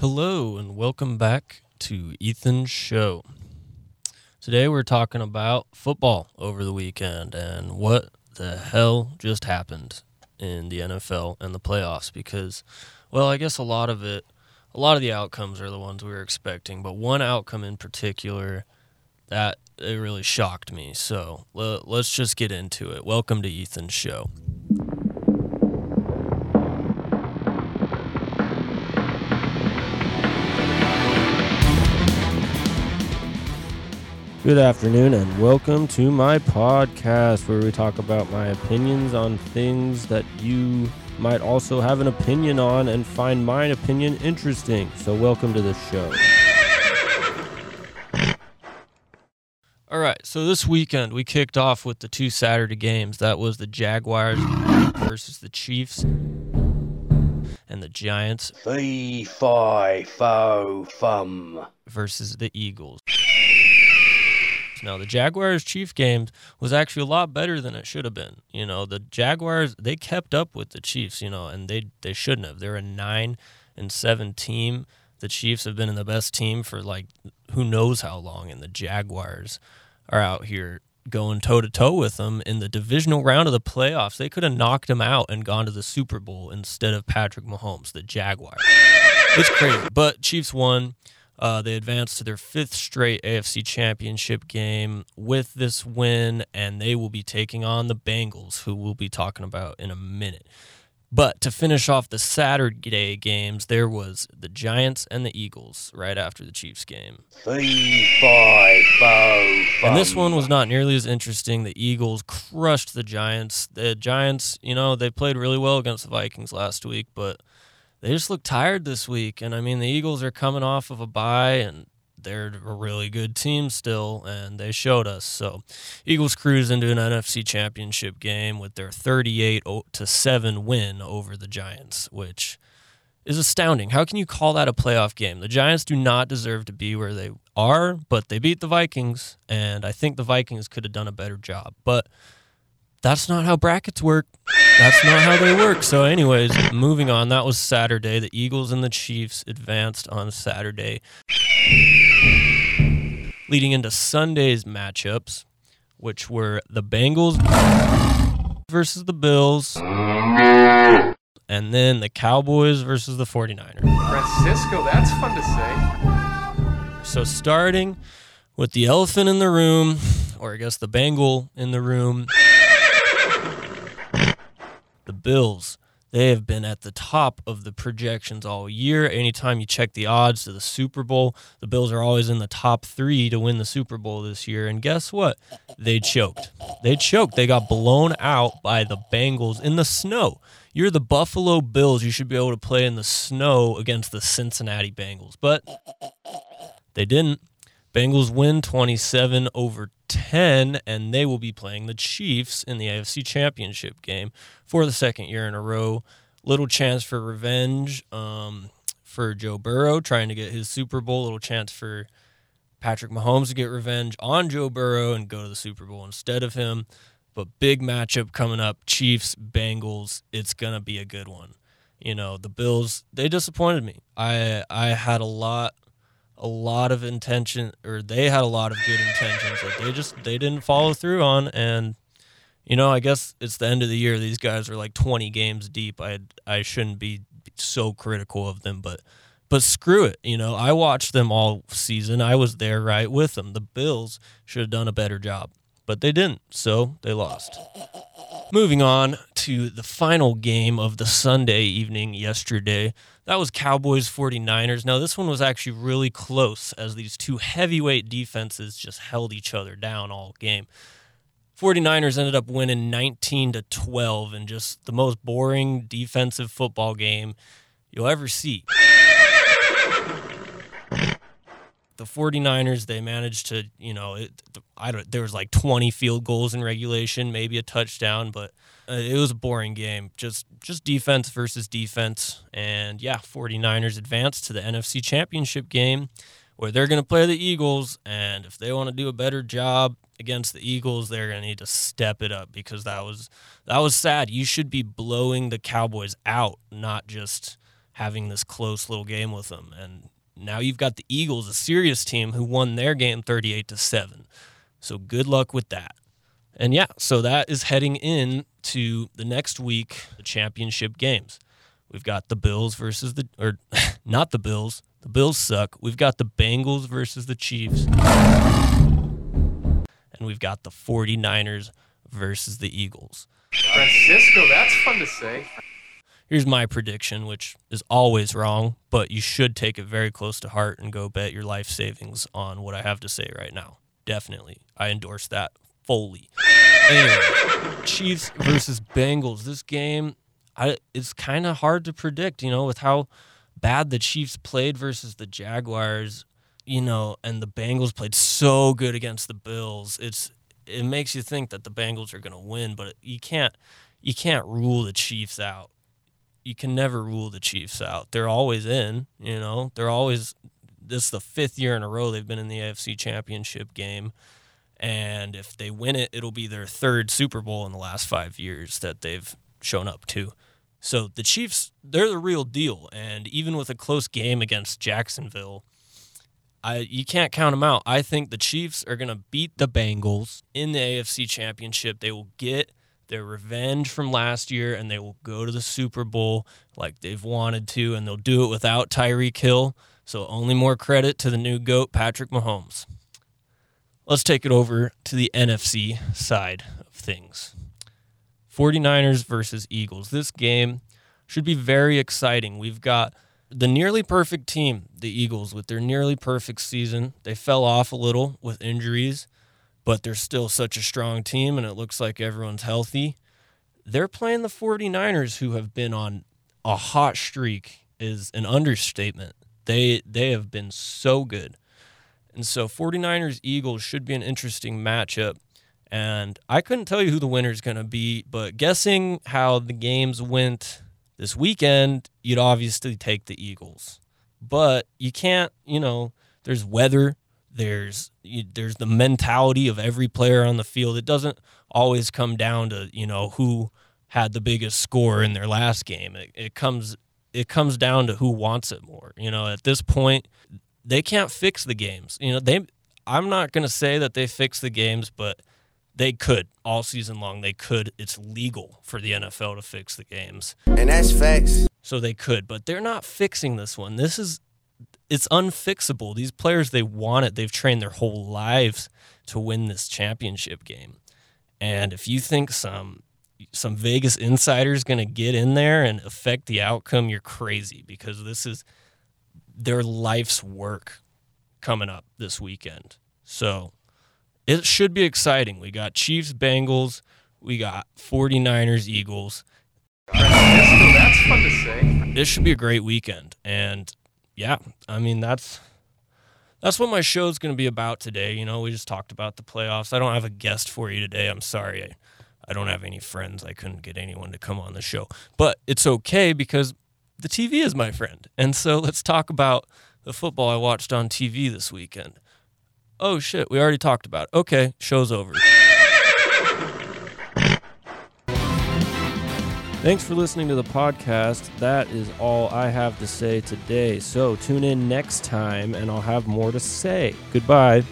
Hello, and welcome back to Ethan's show. Today we're talking about football over the weekend and what the hell just happened in the NFL and the playoffs because, well, I guess a lot of it, a lot of the outcomes are the ones we were expecting, but one outcome in particular that it really shocked me. So let's just get into it. Welcome to Ethan's show. Good afternoon, and welcome to my podcast where we talk about my opinions on things that you might also have an opinion on and find my opinion interesting. So, welcome to the show. All right, so this weekend we kicked off with the two Saturday games. That was the Jaguars versus the Chiefs and the Giants. Fee, fi, fo, fum. Versus the Eagles. Now, the Jaguars Chief games was actually a lot better than it should have been. You know, the Jaguars they kept up with the Chiefs, you know, and they they shouldn't have. They're a 9 and 7 team. The Chiefs have been in the best team for like who knows how long and the Jaguars are out here going toe to toe with them in the divisional round of the playoffs. They could have knocked them out and gone to the Super Bowl instead of Patrick Mahomes, the Jaguars. It's crazy. But Chiefs won. Uh, they advanced to their fifth straight AFC Championship game with this win, and they will be taking on the Bengals, who we'll be talking about in a minute. But to finish off the Saturday games, there was the Giants and the Eagles right after the Chiefs game. Three, five, four, and this one was not nearly as interesting. The Eagles crushed the Giants. The Giants, you know, they played really well against the Vikings last week, but they just look tired this week. And I mean, the Eagles are coming off of a bye and they're a really good team still, and they showed us. So, Eagles cruise into an NFC Championship game with their 38 to 7 win over the Giants, which is astounding. How can you call that a playoff game? The Giants do not deserve to be where they are, but they beat the Vikings, and I think the Vikings could have done a better job. But that's not how brackets work. That's not how they work. So, anyways, moving on. That was Saturday. The Eagles and the Chiefs advanced on Saturday. Leading into Sunday's matchups, which were the Bengals versus the Bills, and then the Cowboys versus the 49ers. Francisco, that's fun to say. So, starting with the elephant in the room, or I guess the Bengal in the room the Bills. They have been at the top of the projections all year. Anytime you check the odds to the Super Bowl, the Bills are always in the top three to win the Super Bowl this year. And guess what? They choked. They choked. They got blown out by the Bengals in the snow. You're the Buffalo Bills. You should be able to play in the snow against the Cincinnati Bengals. But they didn't. Bengals win 27 over 10, and they will be playing the Chiefs in the AFC Championship game for the second year in a row. Little chance for revenge um, for Joe Burrow trying to get his Super Bowl. Little chance for Patrick Mahomes to get revenge on Joe Burrow and go to the Super Bowl instead of him. But big matchup coming up Chiefs, Bengals. It's going to be a good one. You know, the Bills, they disappointed me. I I had a lot a lot of intention or they had a lot of good intentions that they just they didn't follow through on. And you know i guess it's the end of the year. These guys are like 20 games deep. I i shouldn't be so critical of them but but screw it. You know i watched them all season. I was there right with them. The bills should have done a better job but they didn't so they lost moving on to the final game of the sunday evening yesterday that was Cowboys 49ers. Now, this one was actually really close as these two heavyweight defenses just held each other down all game. 49ers ended up winning 19 to 12 in just the most boring defensive football game you'll ever see. The 49ers, they managed to, you know, it, I don't there was like 20 field goals in regulation, maybe a touchdown, but uh, it was a boring game. Just just defense versus defense. And yeah, 49ers advanced to the NFC Championship game where they're going to play the Eagles and if they want to do a better job against the Eagles, they're going to need to step it up because that was that was sad. You should be blowing the Cowboys out, not just having this close little game with them. And now you've got the Eagles, a serious team who won their game 38 to 7. So good luck with that. And yeah, so that is heading in to the next week, the championship games. We've got the Bills versus the or not the Bills. The Bills suck. We've got the Bengals versus the Chiefs. And we've got the 49ers versus the Eagles. Francisco, that's fun to say. Here's my prediction, which is always wrong, but you should take it very close to heart and go bet your life savings on what I have to say right now. Definitely. I endorse that fully. Anyway, Chiefs versus Bengals. This game, I, it's kind of hard to predict, you know, with how bad the Chiefs played versus the Jaguars, you know, and the Bengals played so good against the Bills. It's it makes you think that the Bengals are going to win, but you can't you can't rule the Chiefs out. You can never rule the Chiefs out. They're always in, you know. They're always this is the fifth year in a row they've been in the AFC Championship game. And if they win it, it'll be their third Super Bowl in the last five years that they've shown up to. So the Chiefs, they're the real deal. And even with a close game against Jacksonville, I you can't count them out. I think the Chiefs are going to beat the Bengals in the AFC Championship. They will get their revenge from last year and they will go to the Super Bowl like they've wanted to and they'll do it without Tyreek Hill. So only more credit to the new GOAT Patrick Mahomes. Let's take it over to the NFC side of things. 49ers versus Eagles. This game should be very exciting. We've got the nearly perfect team, the Eagles, with their nearly perfect season. They fell off a little with injuries, but they're still such a strong team, and it looks like everyone's healthy. They're playing the 49ers, who have been on a hot streak, is an understatement. They they have been so good. And so 49ers Eagles should be an interesting matchup. And I couldn't tell you who the winner is going to be, but guessing how the games went this weekend, you'd obviously take the Eagles. But you can't, you know, there's weather, there's you, there's the mentality of every player on the field. It doesn't always come down to, you know, who had the biggest score in their last game. It, it comes it comes down to who wants it more. You know, at this point, they can't fix the games. You know, they I'm not going to say that they fix the games, but they could all season long. They could. It's legal for the NFL to fix the games. And that's facts. So they could, but they're not fixing this one. This is it's unfixable. These players they want it. They've trained their whole lives to win this championship game. And if you think some some Vegas insider is going to get in there and affect the outcome, you're crazy because this is their life's work coming up this weekend. So it should be exciting. We got Chiefs, Bengals, we got 49ers, Eagles. That's fun to say. This should be a great weekend. And yeah, I mean that's that's what my show's going to be about today. You know, we just talked about the playoffs. I don't have a guest for you today. I'm sorry. I, I don't have any friends. I couldn't get anyone to come on the show. But it's okay because the TV is my friend. And so let's talk about the football I watched on TV this weekend. Oh shit, we already talked about it. Okay, show's over. Thanks for listening to the podcast. That is all I have to say today. So tune in next time and I'll have more to say. Goodbye.